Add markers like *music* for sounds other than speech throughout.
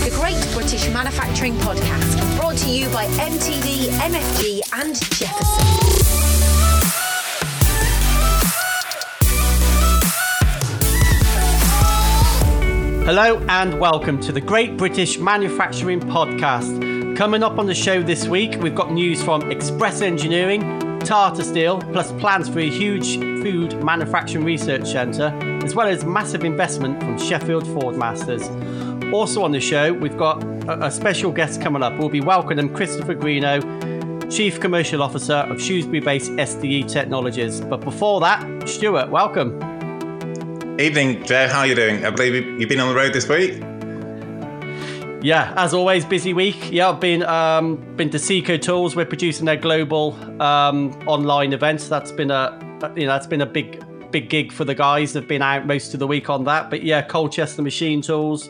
the Great British Manufacturing Podcast, brought to you by MTD, MFG, and Jefferson. Hello and welcome to the Great British Manufacturing Podcast. Coming up on the show this week, we've got news from Express Engineering, Tata Steel, plus plans for a huge food manufacturing research centre, as well as massive investment from Sheffield Forgemasters. Also on the show, we've got a, a special guest coming up. We'll be welcoming Christopher Greenough, Chief Commercial Officer of Shrewsbury based SDE Technologies. But before that, Stuart, welcome. Evening, Joe. How are you doing? I believe you've been on the road this week. Yeah, as always, busy week. Yeah, I've been um, been to Seco Tools. We're producing their global um, online event. That's been a you know that's been a big big gig for the guys. They've been out most of the week on that. But yeah, Colchester Machine Tools,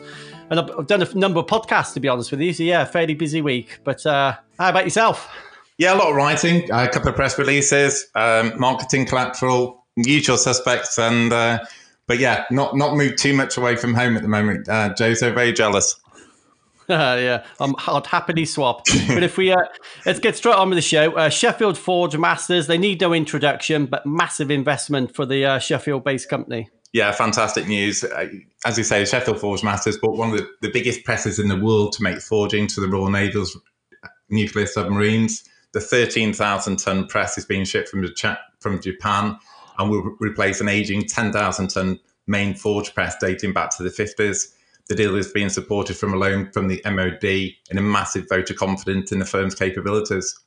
and I've, I've done a number of podcasts to be honest with you. So yeah, fairly busy week. But uh, how about yourself? Yeah, a lot of writing, a couple of press releases, um, marketing collateral, usual suspects, and uh, but yeah, not not moved too much away from home at the moment. Uh, Joe, so very jealous. *laughs* yeah, I'm, I'd happily swap. but if we uh, let's get straight on with the show. Uh, Sheffield Forgemasters. They need no introduction, but massive investment for the uh, Sheffield-based company. Yeah, fantastic news. Uh, as you say, Sheffield Forgemasters bought one of the, the biggest presses in the world to make forging to the Royal Navy's nuclear submarines. The 13,000 ton press is being shipped from, from Japan and will replace an aging 10,000 ton main forge press dating back to the 50s. The deal is being supported from a loan from the MOD in a massive vote of confidence in the firm's capabilities.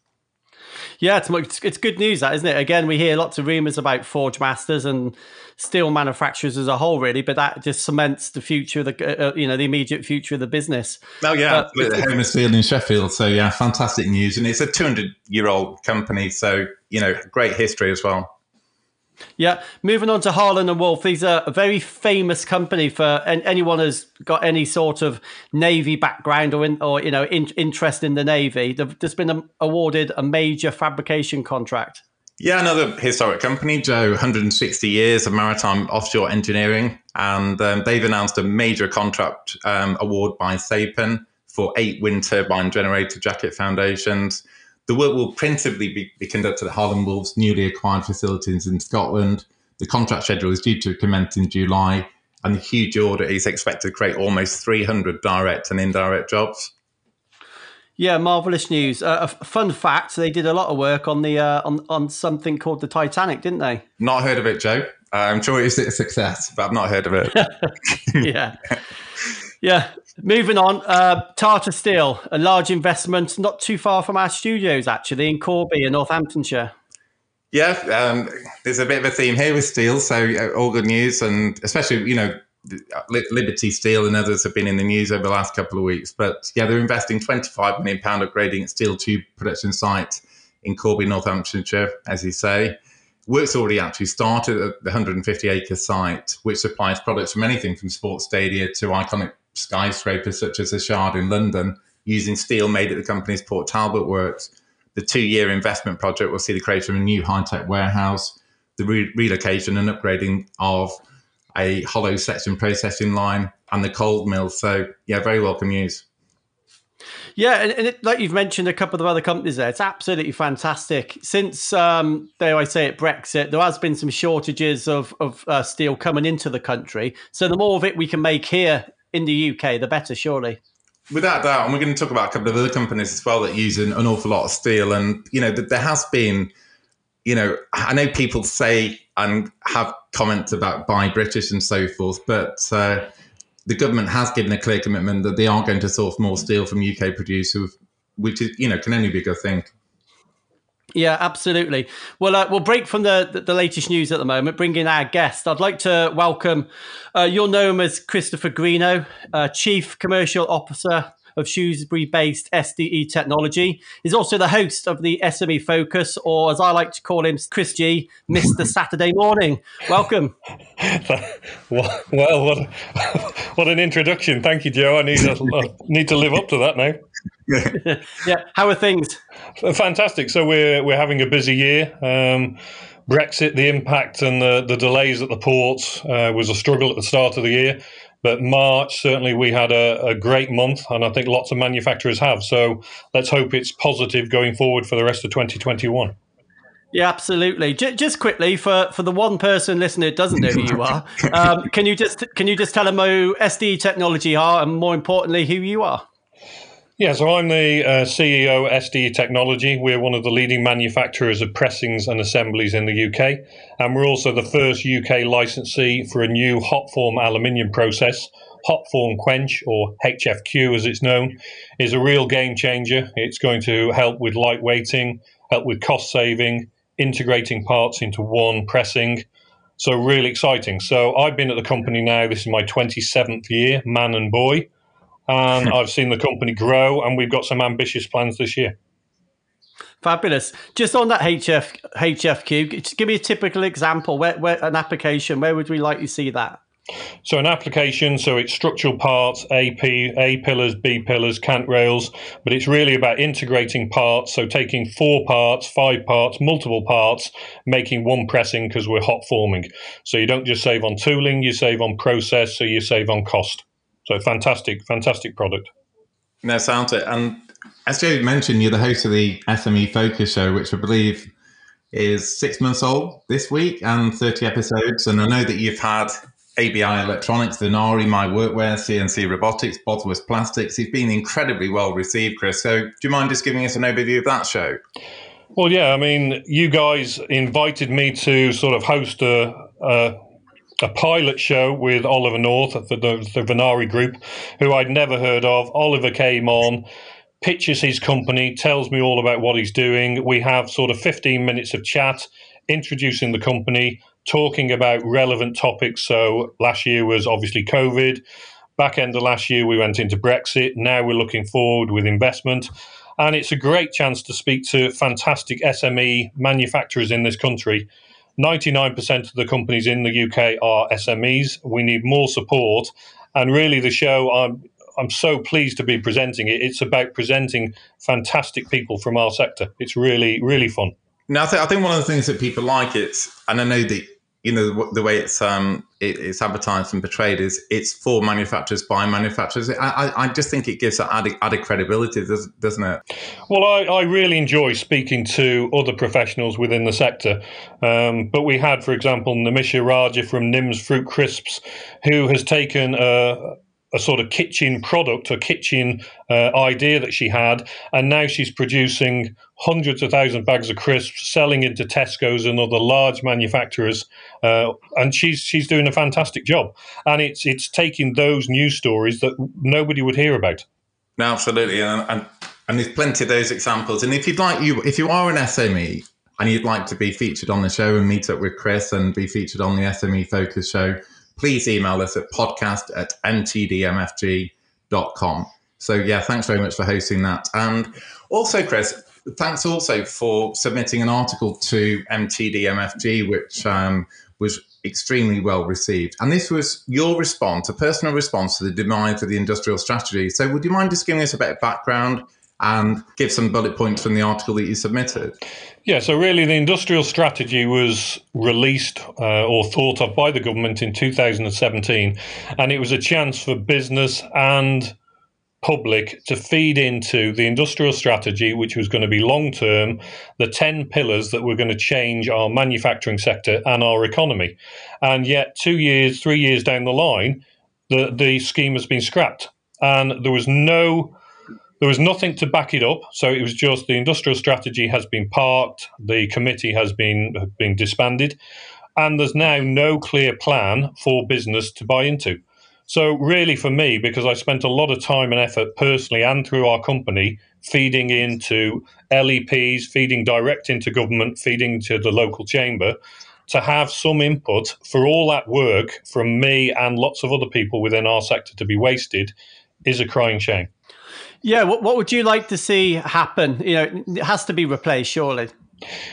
Yeah, it's, it's good news, that isn't it? Again, we hear lots of rumours about forgemasters and steel manufacturers as a whole, really, but that just cements the future of the, uh, you know, the immediate future of the business. Oh yeah, uh, the home of steel in Sheffield. So yeah, fantastic news, and it's a 200 year old company, so you know, great history as well. Yeah, moving on to Harland and Wolff. These are a very famous company for and anyone who's got any sort of navy background or in, or you know in, interest in the navy. They've just been awarded a major fabrication contract. Yeah, another historic company, Joe. 160 years of maritime offshore engineering, and um, they've announced a major contract um, award by Saipem for eight wind turbine generator jacket foundations the work will principally be, be conducted at Harland Wolff's newly acquired facilities in Scotland. The contract schedule is due to commence in July, and the huge order is expected to create almost 300 direct and indirect jobs. Yeah, marvelous news. Uh, a fun fact: they did a lot of work on the uh, on on something called the Titanic, didn't they? Not heard of it, Joe. Uh, I'm sure it's a success, but I've not heard of it. *laughs* *laughs* yeah, yeah. Moving on, uh, Tata Steel, a large investment not too far from our studios, actually, in Corby in Northamptonshire. Yeah, um, there's a bit of a theme here with steel, so uh, all good news, and especially you know Uh, Liberty Steel and others have been in the news over the last couple of weeks. But yeah, they're investing 25 million pound upgrading its steel tube production site in Corby, Northamptonshire, as you say. Work's already actually started at the 150 acre site, which supplies products from anything from sports stadia to iconic skyscrapers such as the Shard in London using steel made at the company's Port Talbot works. The two year investment project will see the creation of a new high tech warehouse, the re- relocation and upgrading of a hollow section processing line, and the cold mill. So, yeah, very welcome news. Yeah, and, and it, like you've mentioned a couple of other companies there, it's absolutely fantastic. Since, um, dare I say it, Brexit, there has been some shortages of, of uh, steel coming into the country. So the more of it we can make here in the UK, the better, surely. Without doubt, and we're going to talk about a couple of other companies as well that use an, an awful lot of steel. And you know, there has been, you know, I know people say and have comments about buy British and so forth, but uh, the government has given a clear commitment that they aren't going to source more steel from UK producers, which is, you know, can only be a good thing. Yeah, absolutely. Well, uh, we'll break from the, the, the latest news at the moment. Bring in our guest. I'd like to welcome. Uh, you'll know him as Christopher Greenough, uh, Chief Commercial Officer of Shrewsbury-based SDE Technology. He's also the host of the SME Focus, or as I like to call him, Chris G, Mr. *laughs* Saturday Morning. Welcome. *laughs* well, what what an introduction! Thank you, Joe. I need to need to live up to that now. *laughs* yeah. How are things? Fantastic. So we're we're having a busy year. Um, Brexit, the impact and the, the delays at the ports uh, was a struggle at the start of the year. But March, certainly, we had a, a, great month, and I think lots of manufacturers have. So let's hope it's positive going forward for the rest of 2021. Yeah, absolutely. J- just quickly for, for the one person listener who doesn't know who you are, um, can you just can you just tell them who SDE Technology are, and more importantly, who you are? Yeah, so I'm the uh, CEO of SDE Technology. We're one of the leading manufacturers of pressings and assemblies in the UK, and we're also the first UK licensee for a new hot form aluminium process. Hot form quench, or HFQ as it's known, is a real game changer. It's going to help with lightweighting, help with cost saving, integrating parts into one pressing. So, really exciting. So, I've been at the company now, this is my 27th year, man and boy. And I've seen the company grow, and we've got some ambitious plans this year. Fabulous. Just on that HF, HFQ, give me a typical example. Where, where an application, where would we like to see that? So an application, so it's structural parts, AP, A pillars, B pillars, cant rails, but it's really about integrating parts. So taking four parts, five parts, multiple parts, making one pressing because we're hot forming. So you don't just save on tooling, you save on process, so you save on cost. So fantastic, fantastic product. No, sounds it. And as Joe mentioned, you're the host of the SME Focus Show, which I believe is six months old this week and 30 episodes. And I know that you've had ABI Electronics, Venari, My Workwear, CNC Robotics, Bosworth Plastics. It's been incredibly well received, Chris. So do you mind just giving us an overview of that show? Well, yeah. I mean, you guys invited me to sort of host a, a, a pilot show with Oliver North for the, the Venari Group, who I'd never heard of. Oliver came on pitches his company, tells me all about what he's doing. We have sort of 15 minutes of chat, introducing the company, talking about relevant topics. So last year was obviously COVID. Back end of last year, we went into Brexit. Now we're looking forward with investment. And it's a great chance to speak to fantastic SME manufacturers in this country. 99% of the companies in the UK are SMEs. We need more support. And really, the show, I'm, I'm so pleased to be presenting it. It's about presenting fantastic people from our sector. It's really, really fun. Now, I, th- I think one of the things that people like it, and I know that you know the, way it's um it, it's advertised and portrayed is it's for manufacturers by manufacturers. I, I, I just think it gives added, added credibility, doesn't it? Well, I, I really enjoy speaking to other professionals within the sector. Um, but we had, for example, Nimisha Raja from Nims Fruit Crisps, who has taken a, a sort of kitchen product, a kitchen uh, idea that she had, and now she's producing hundreds of thousand bags of crisps, selling into Tesco's and other large manufacturers, uh, and she's she's doing a fantastic job. And it's it's taking those news stories that nobody would hear about. No, absolutely, and, and and there's plenty of those examples. And if you'd like you, if you are an SME and you'd like to be featured on the show and meet up with Chris and be featured on the SME Focus show please email us at podcast at mtdmfg.com. So, yeah, thanks very much for hosting that. And also, Chris, thanks also for submitting an article to MTDMFG, which um, was extremely well received. And this was your response, a personal response to the demise of the industrial strategy. So, would you mind just giving us a bit of background and give some bullet points from the article that you submitted? Yeah, so really the industrial strategy was released uh, or thought of by the government in 2017, and it was a chance for business and public to feed into the industrial strategy, which was going to be long term, the 10 pillars that were going to change our manufacturing sector and our economy. And yet, two years, three years down the line, the, the scheme has been scrapped. And there was no there was nothing to back it up, so it was just the industrial strategy has been parked, the committee has been been disbanded, and there's now no clear plan for business to buy into. So really, for me, because I spent a lot of time and effort personally and through our company feeding into LEPs, feeding direct into government, feeding to the local chamber, to have some input for all that work from me and lots of other people within our sector to be wasted is a crying shame. Yeah, what, what would you like to see happen? You know, it has to be replaced, surely.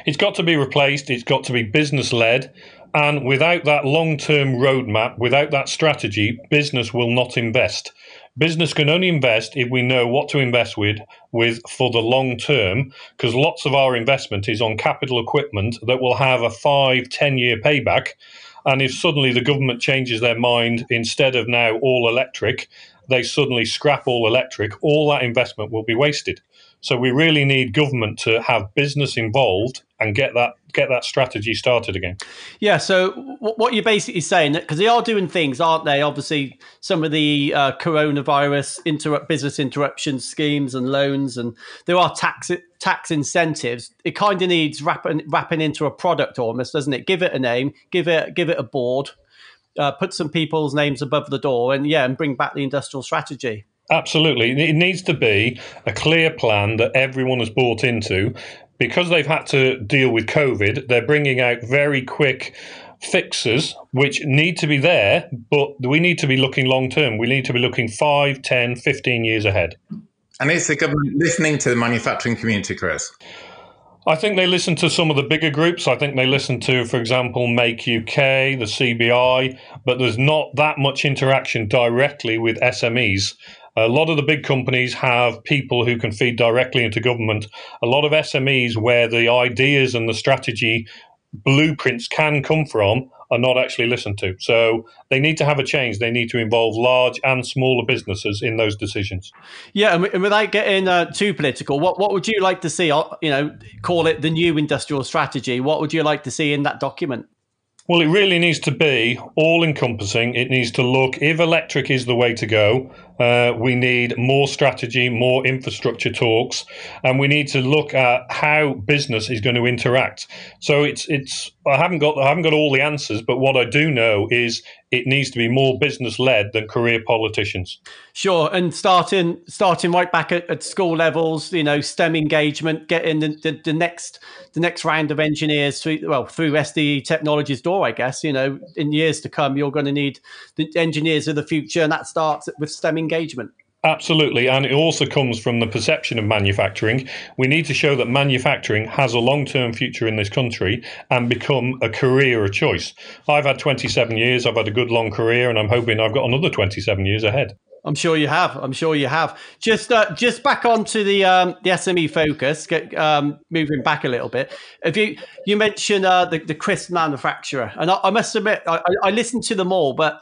It's got to be replaced. It's got to be business led. And without that long term roadmap, without that strategy, business will not invest. Business can only invest if we know what to invest with, with for the long term, because lots of our investment is on capital equipment that will have a five, ten year payback. And if suddenly the government changes their mind, instead of now all electric, they suddenly scrap all electric, all that investment will be wasted. So we really need government to have business involved and get that get that strategy started again. Yeah. So what you're basically saying because they are doing things, aren't they? Obviously, some of the uh, coronavirus interrupt business interruption schemes and loans, and there are tax tax incentives. It kind of needs wrapping wrapping into a product almost, doesn't it? Give it a name, give it give it a board. Uh, put some people's names above the door and yeah and bring back the industrial strategy Absolutely. It needs to be a clear plan that everyone has bought into. Because they've had to deal with COVID, they're bringing out very quick fixes which need to be there, but we need to be looking long term. We need to be looking 5, 10, 15 years ahead. And is the government listening to the manufacturing community, Chris? I think they listen to some of the bigger groups. I think they listen to, for example, Make UK, the CBI, but there's not that much interaction directly with SMEs. A lot of the big companies have people who can feed directly into government. A lot of SMEs, where the ideas and the strategy blueprints can come from, are not actually listened to. So they need to have a change. They need to involve large and smaller businesses in those decisions. Yeah, and without getting uh, too political, what what would you like to see? Uh, you know, call it the new industrial strategy. What would you like to see in that document? Well, it really needs to be all encompassing. It needs to look, if electric is the way to go, uh, we need more strategy, more infrastructure talks, and we need to look at how business is going to interact. So it's it's I haven't got I haven't got all the answers, but what I do know is it needs to be more business led than career politicians. Sure, and starting starting right back at, at school levels, you know, STEM engagement, getting the, the, the, next the next round of engineers through well through SDE Technologies door, I guess. You know, in years to come, you're going to need the engineers of the future, and that starts with STEM engagement. Absolutely. And it also comes from the perception of manufacturing. We need to show that manufacturing has a long term future in this country and become a career of choice. I've had 27 years, I've had a good long career, and I'm hoping I've got another 27 years ahead. I'm sure you have. I'm sure you have. Just uh, just back onto the um, the SME focus. Get, um, moving back a little bit. If you you mentioned uh, the the crisp manufacturer, and I, I must admit I, I listened to them all, but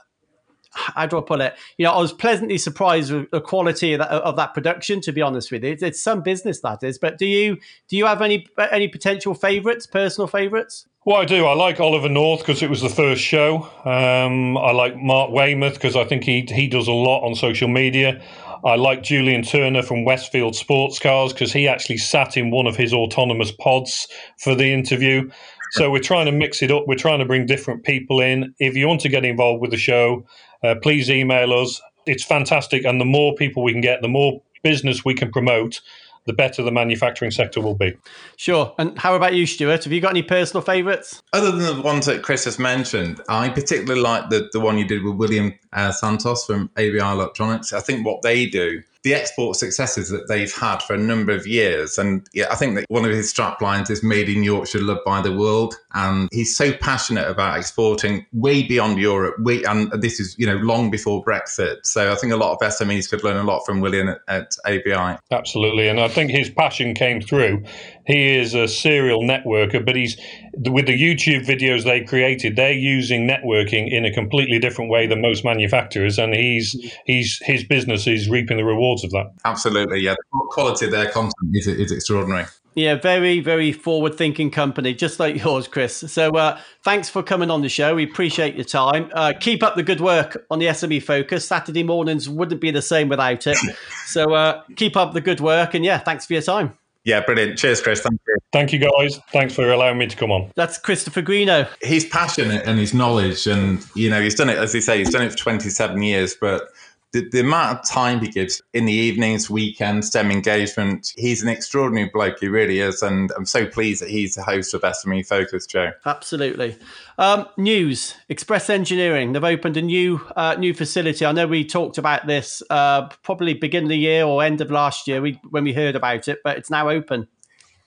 how do I put it? You know, I was pleasantly surprised with the quality of that, of that production. To be honest with you, it's, it's, some business that is. But do you do you have any any potential favourites, personal favourites? Well, I do. I like Oliver North because it was the first show. Um, I like Mark Weymouth because I think he he does a lot on social media. I like Julian Turner from Westfield Sports Cars because he actually sat in one of his autonomous pods for the interview. So we're trying to mix it up. We're trying to bring different people in. If you want to get involved with the show, uh, please email us. It's fantastic. And the more people we can get, the more business we can promote, the better the manufacturing sector will be. Sure. And how about you, Stuart? Have you got any personal favourites? Other than the ones that Chris has mentioned, I particularly like the, the one you did with William uh, Santos from ABI Electronics. I think what they do the export successes that they've had for a number of years. And yeah, I think that one of his strap lines is made in Yorkshire, loved by the world. And he's so passionate about exporting way beyond Europe. We, and this is, you know, long before Brexit. So I think a lot of SMEs could learn a lot from William at, at ABI. Absolutely. And I think his passion came through. He is a serial networker, but he's with the YouTube videos they created, they're using networking in a completely different way than most manufacturers, and he's he's his business is reaping the rewards of that. Absolutely, yeah. The quality of their content is, is extraordinary. Yeah, very, very forward thinking company, just like yours, Chris. So uh, thanks for coming on the show. We appreciate your time. Uh, keep up the good work on the SME Focus. Saturday mornings wouldn't be the same without it. So uh, keep up the good work. And yeah, thanks for your time. Yeah, brilliant. Cheers, Chris. Thank you. Thank you, guys. Thanks for allowing me to come on. That's Christopher Greenough. He's passionate and his knowledge, and you know, he's done it as they say, he's done it for twenty-seven years. But the, the, amount of time he gives in the evenings, weekends, STEM engagement, he's an extraordinary bloke. He really is. And I'm so pleased that he's the host of SME Focus, Joe. Absolutely. Um, news Express Engineering. They've opened a new uh, new facility. I know we talked about this uh, probably beginning of the year or end of last year we, when we heard about it, but it's now open.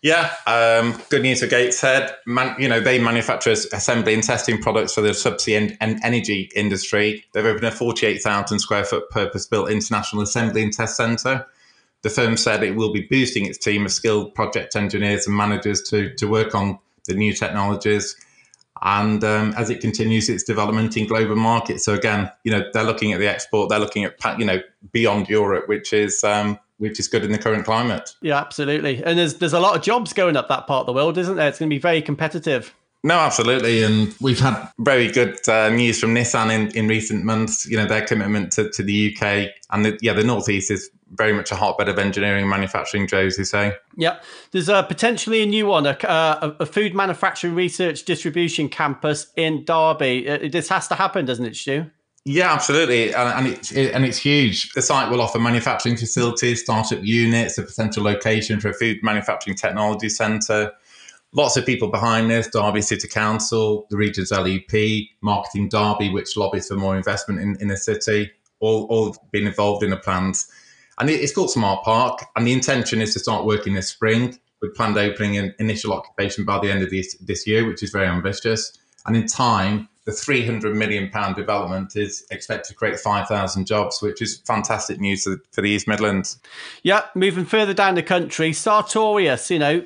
Yeah, um, good news for Gateshead. Man, you know, they manufacture assembly and testing products for the subsea and, and energy industry. They've opened a 48,000 square foot purpose built international assembly and test centre. The firm said it will be boosting its team of skilled project engineers and managers to, to work on the new technologies. and um, as it continues its development in global markets. So again, you know, they're looking at the export, they're looking at you know beyond Europe, which is um, which is good in the current climate. Yeah, absolutely. And there's there's a lot of jobs going up that part of the world, isn't there? It's going to be very competitive. No, absolutely. And we've had very good uh, news from Nissan in, in recent months, you know, their commitment to, to the UK. And the, yeah, the Northeast is very much a hotbed of engineering and manufacturing, Joe, as you say. Yeah. There's uh, potentially a new one, a, uh, a, food manufacturing research distribution campus in Derby. Uh, this has to happen, doesn't it, Stu? Yeah, absolutely, and, and it's it, and it's huge. The site will offer manufacturing facilities, startup units, a potential location for a food manufacturing technology centre, lots of people behind this Derby City Council, the region's LEP, Marketing Derby, which lobbies for more investment in, in the city, all, all been involved in the plans. And it's called SmartParc. And the intention is to start working this spring with planned opening and initial occupation by the end of this, this year, which is very ambitious. And in time, the 300 million pound development is expected to create 5,000 jobs, which is fantastic news for the East Midlands. Yeah, moving further down the country, Sartorius, you know,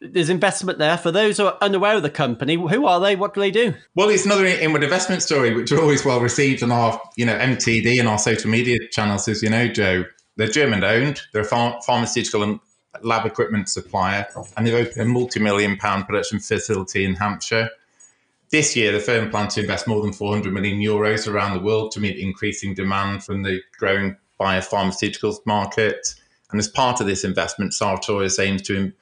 there's investment there. For those who are unaware of the company, who are they? What do they do? Well, it's another inward investment story, which are always well received on our, you know, MTD and our social media channels, as you know, Joe. They're German owned. They're a ph- pharmaceutical and lab equipment supplier, and they've opened a multi-million pound production facility in Hampshire. This year, the firm plans to invest more than 400 million euros around the world to meet increasing demand from the growing biopharmaceuticals market. And as part of this investment, Sartorius aims to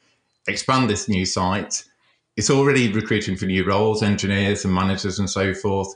expand this new site. It's already recruiting for new roles, engineers and managers and so forth.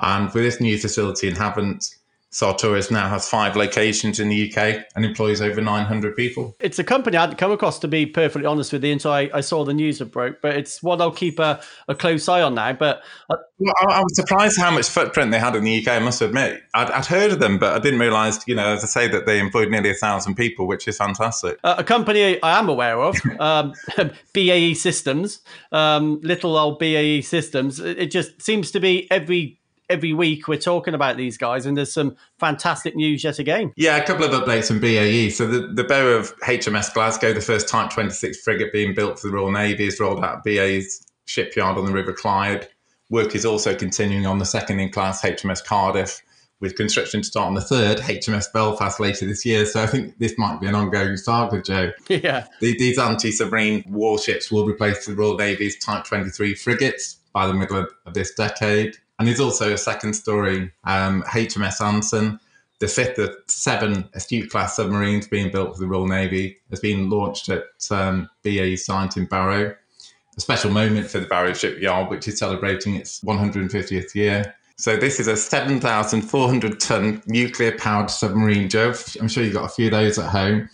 And with this new facility in Havant, Sartorius now has five locations in the UK and employs over 900 people. It's a company I hadn't come across, to be perfectly honest with you, until I, I saw the news that broke. But it's one I'll keep a, a close eye on now. But I, well, I, I, was surprised how much footprint they had in the UK. I must admit, I'd, I'd heard of them, but I didn't realise, you know, as I say, that they employed nearly a thousand people, which is fantastic. Uh, a company I am aware of, *laughs* um, *laughs* BAE Systems, um, little old BAE Systems. It just seems to be every every week we're talking about these guys, and there's some fantastic news yet again. Yeah, a couple of updates from BAE. So the, the bow of HMS Glasgow, the first Type 26 frigate being built for the Royal Navy, is rolled out at BAE's shipyard on the River Clyde. Work is also continuing on the second in class HMS Cardiff, with construction to start on the third HMS Belfast later this year. So I think this might be an ongoing saga, Joe. *laughs* Yeah. The, these anti submarine warships will replace the Royal Navy's Type 23 frigates by the middle of, of this decade. And there's also a second story, um, HMS Anson, the fifth of seven astute class submarines being built for the Royal Navy, has been launched at um, BAE site in Barrow. A special moment for the Barrow shipyard, which is celebrating its 150th year. So this is a 7,400 ton nuclear powered submarine, Joe. I'm sure you've got a few of those at home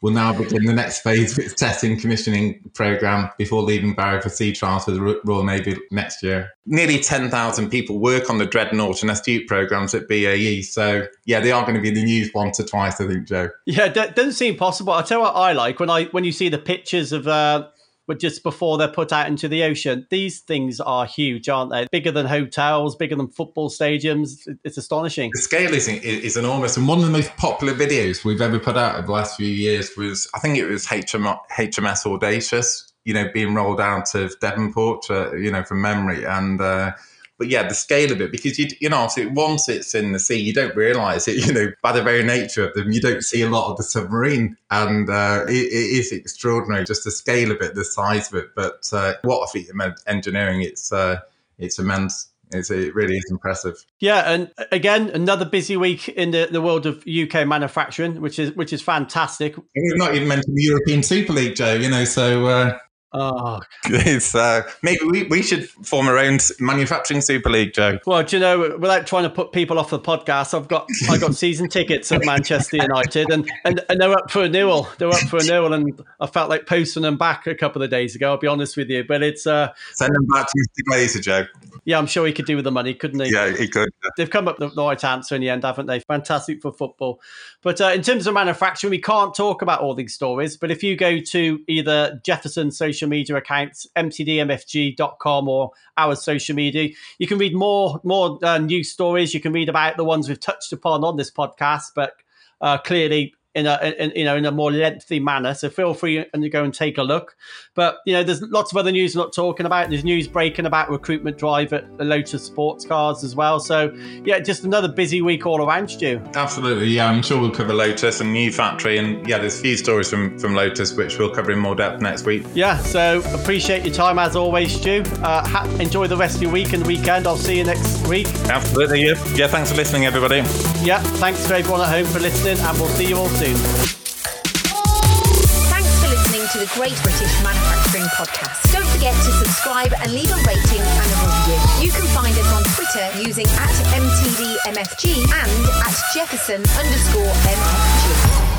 will now begin the next phase of its testing commissioning program before leaving Barrow for sea trials for the Royal Navy next year. Nearly 10,000 people work on the Dreadnought and Astute programs at BAE. So, yeah, they are going to be in the news once or twice, I think, Joe. Yeah, it doesn't seem possible. I'll tell you what I like when I when you see the pictures of uh, but just before they're put out into the ocean. These things are huge, aren't they? Bigger than hotels, bigger than football stadiums. It's astonishing. The scale is, is enormous. And one of the most popular videos we've ever put out in the last few years was, I think it was HM, HMS Audacious, you know, being rolled out of Devonport, you know, from memory. And, uh, but yeah, the scale of it, because you you know, once it's in the sea, you don't realise it. *laughs* You know, by the very nature of them, you don't see a lot of the submarine, and uh, it, it is extraordinary, just the scale of it, the size of it. But uh, what a feat of engineering! It's uh, it's immense. It's, it really is impressive. Yeah, and again, another busy week in the, the world of UK manufacturing, which is which is fantastic. we've not even mentioned the European Super League, Joe. You know, so uh, Oh, *laughs* it's uh, maybe we, we should form our own manufacturing super league, Joe. Well, do you know, without trying to put people off the podcast, I've got I got season tickets at Manchester United, and, and and they're up for renewal. They're up for renewal, and I felt like posting them back a couple of days ago. I'll be honest with you, but it's uh, send them back to Mr. Glazer, Joe. Yeah, I'm sure he could do with the money, couldn't he? Yeah, he could. They've come up with the right answer in the end, haven't they? Fantastic for football. But uh, in terms of manufacturing, we can't talk about all these stories. But if you go to either Jefferson social media accounts mtdmfg.com or our social media. You can read more more uh, news stories. You can read about the ones we've touched upon on this podcast, but uh, clearly in a in, you know in a more lengthy manner. So feel free to go and take a look. But you know, there's lots of other news we're not talking about. There's news breaking about recruitment drive at the Lotus Sports Cars as well. So yeah, just another busy week all around, Stu. Absolutely, yeah. I'm sure we'll cover Lotus and new factory, and yeah, there's a few stories from from Lotus which we'll cover in more depth next week. Yeah. So appreciate your time as always, Stu. Uh, ha- enjoy the rest of your week and weekend. I'll see you next week. Absolutely. Yeah. yeah. Thanks for listening, everybody. Yeah. Thanks to everyone at home for listening, and we'll see you all soon. Thanks for listening to the Great British Manufacturing Podcast. Don't forget to subscribe and leave a rating and a review. You can find us on Twitter using at MTDMFG and at Jefferson underscore MFG.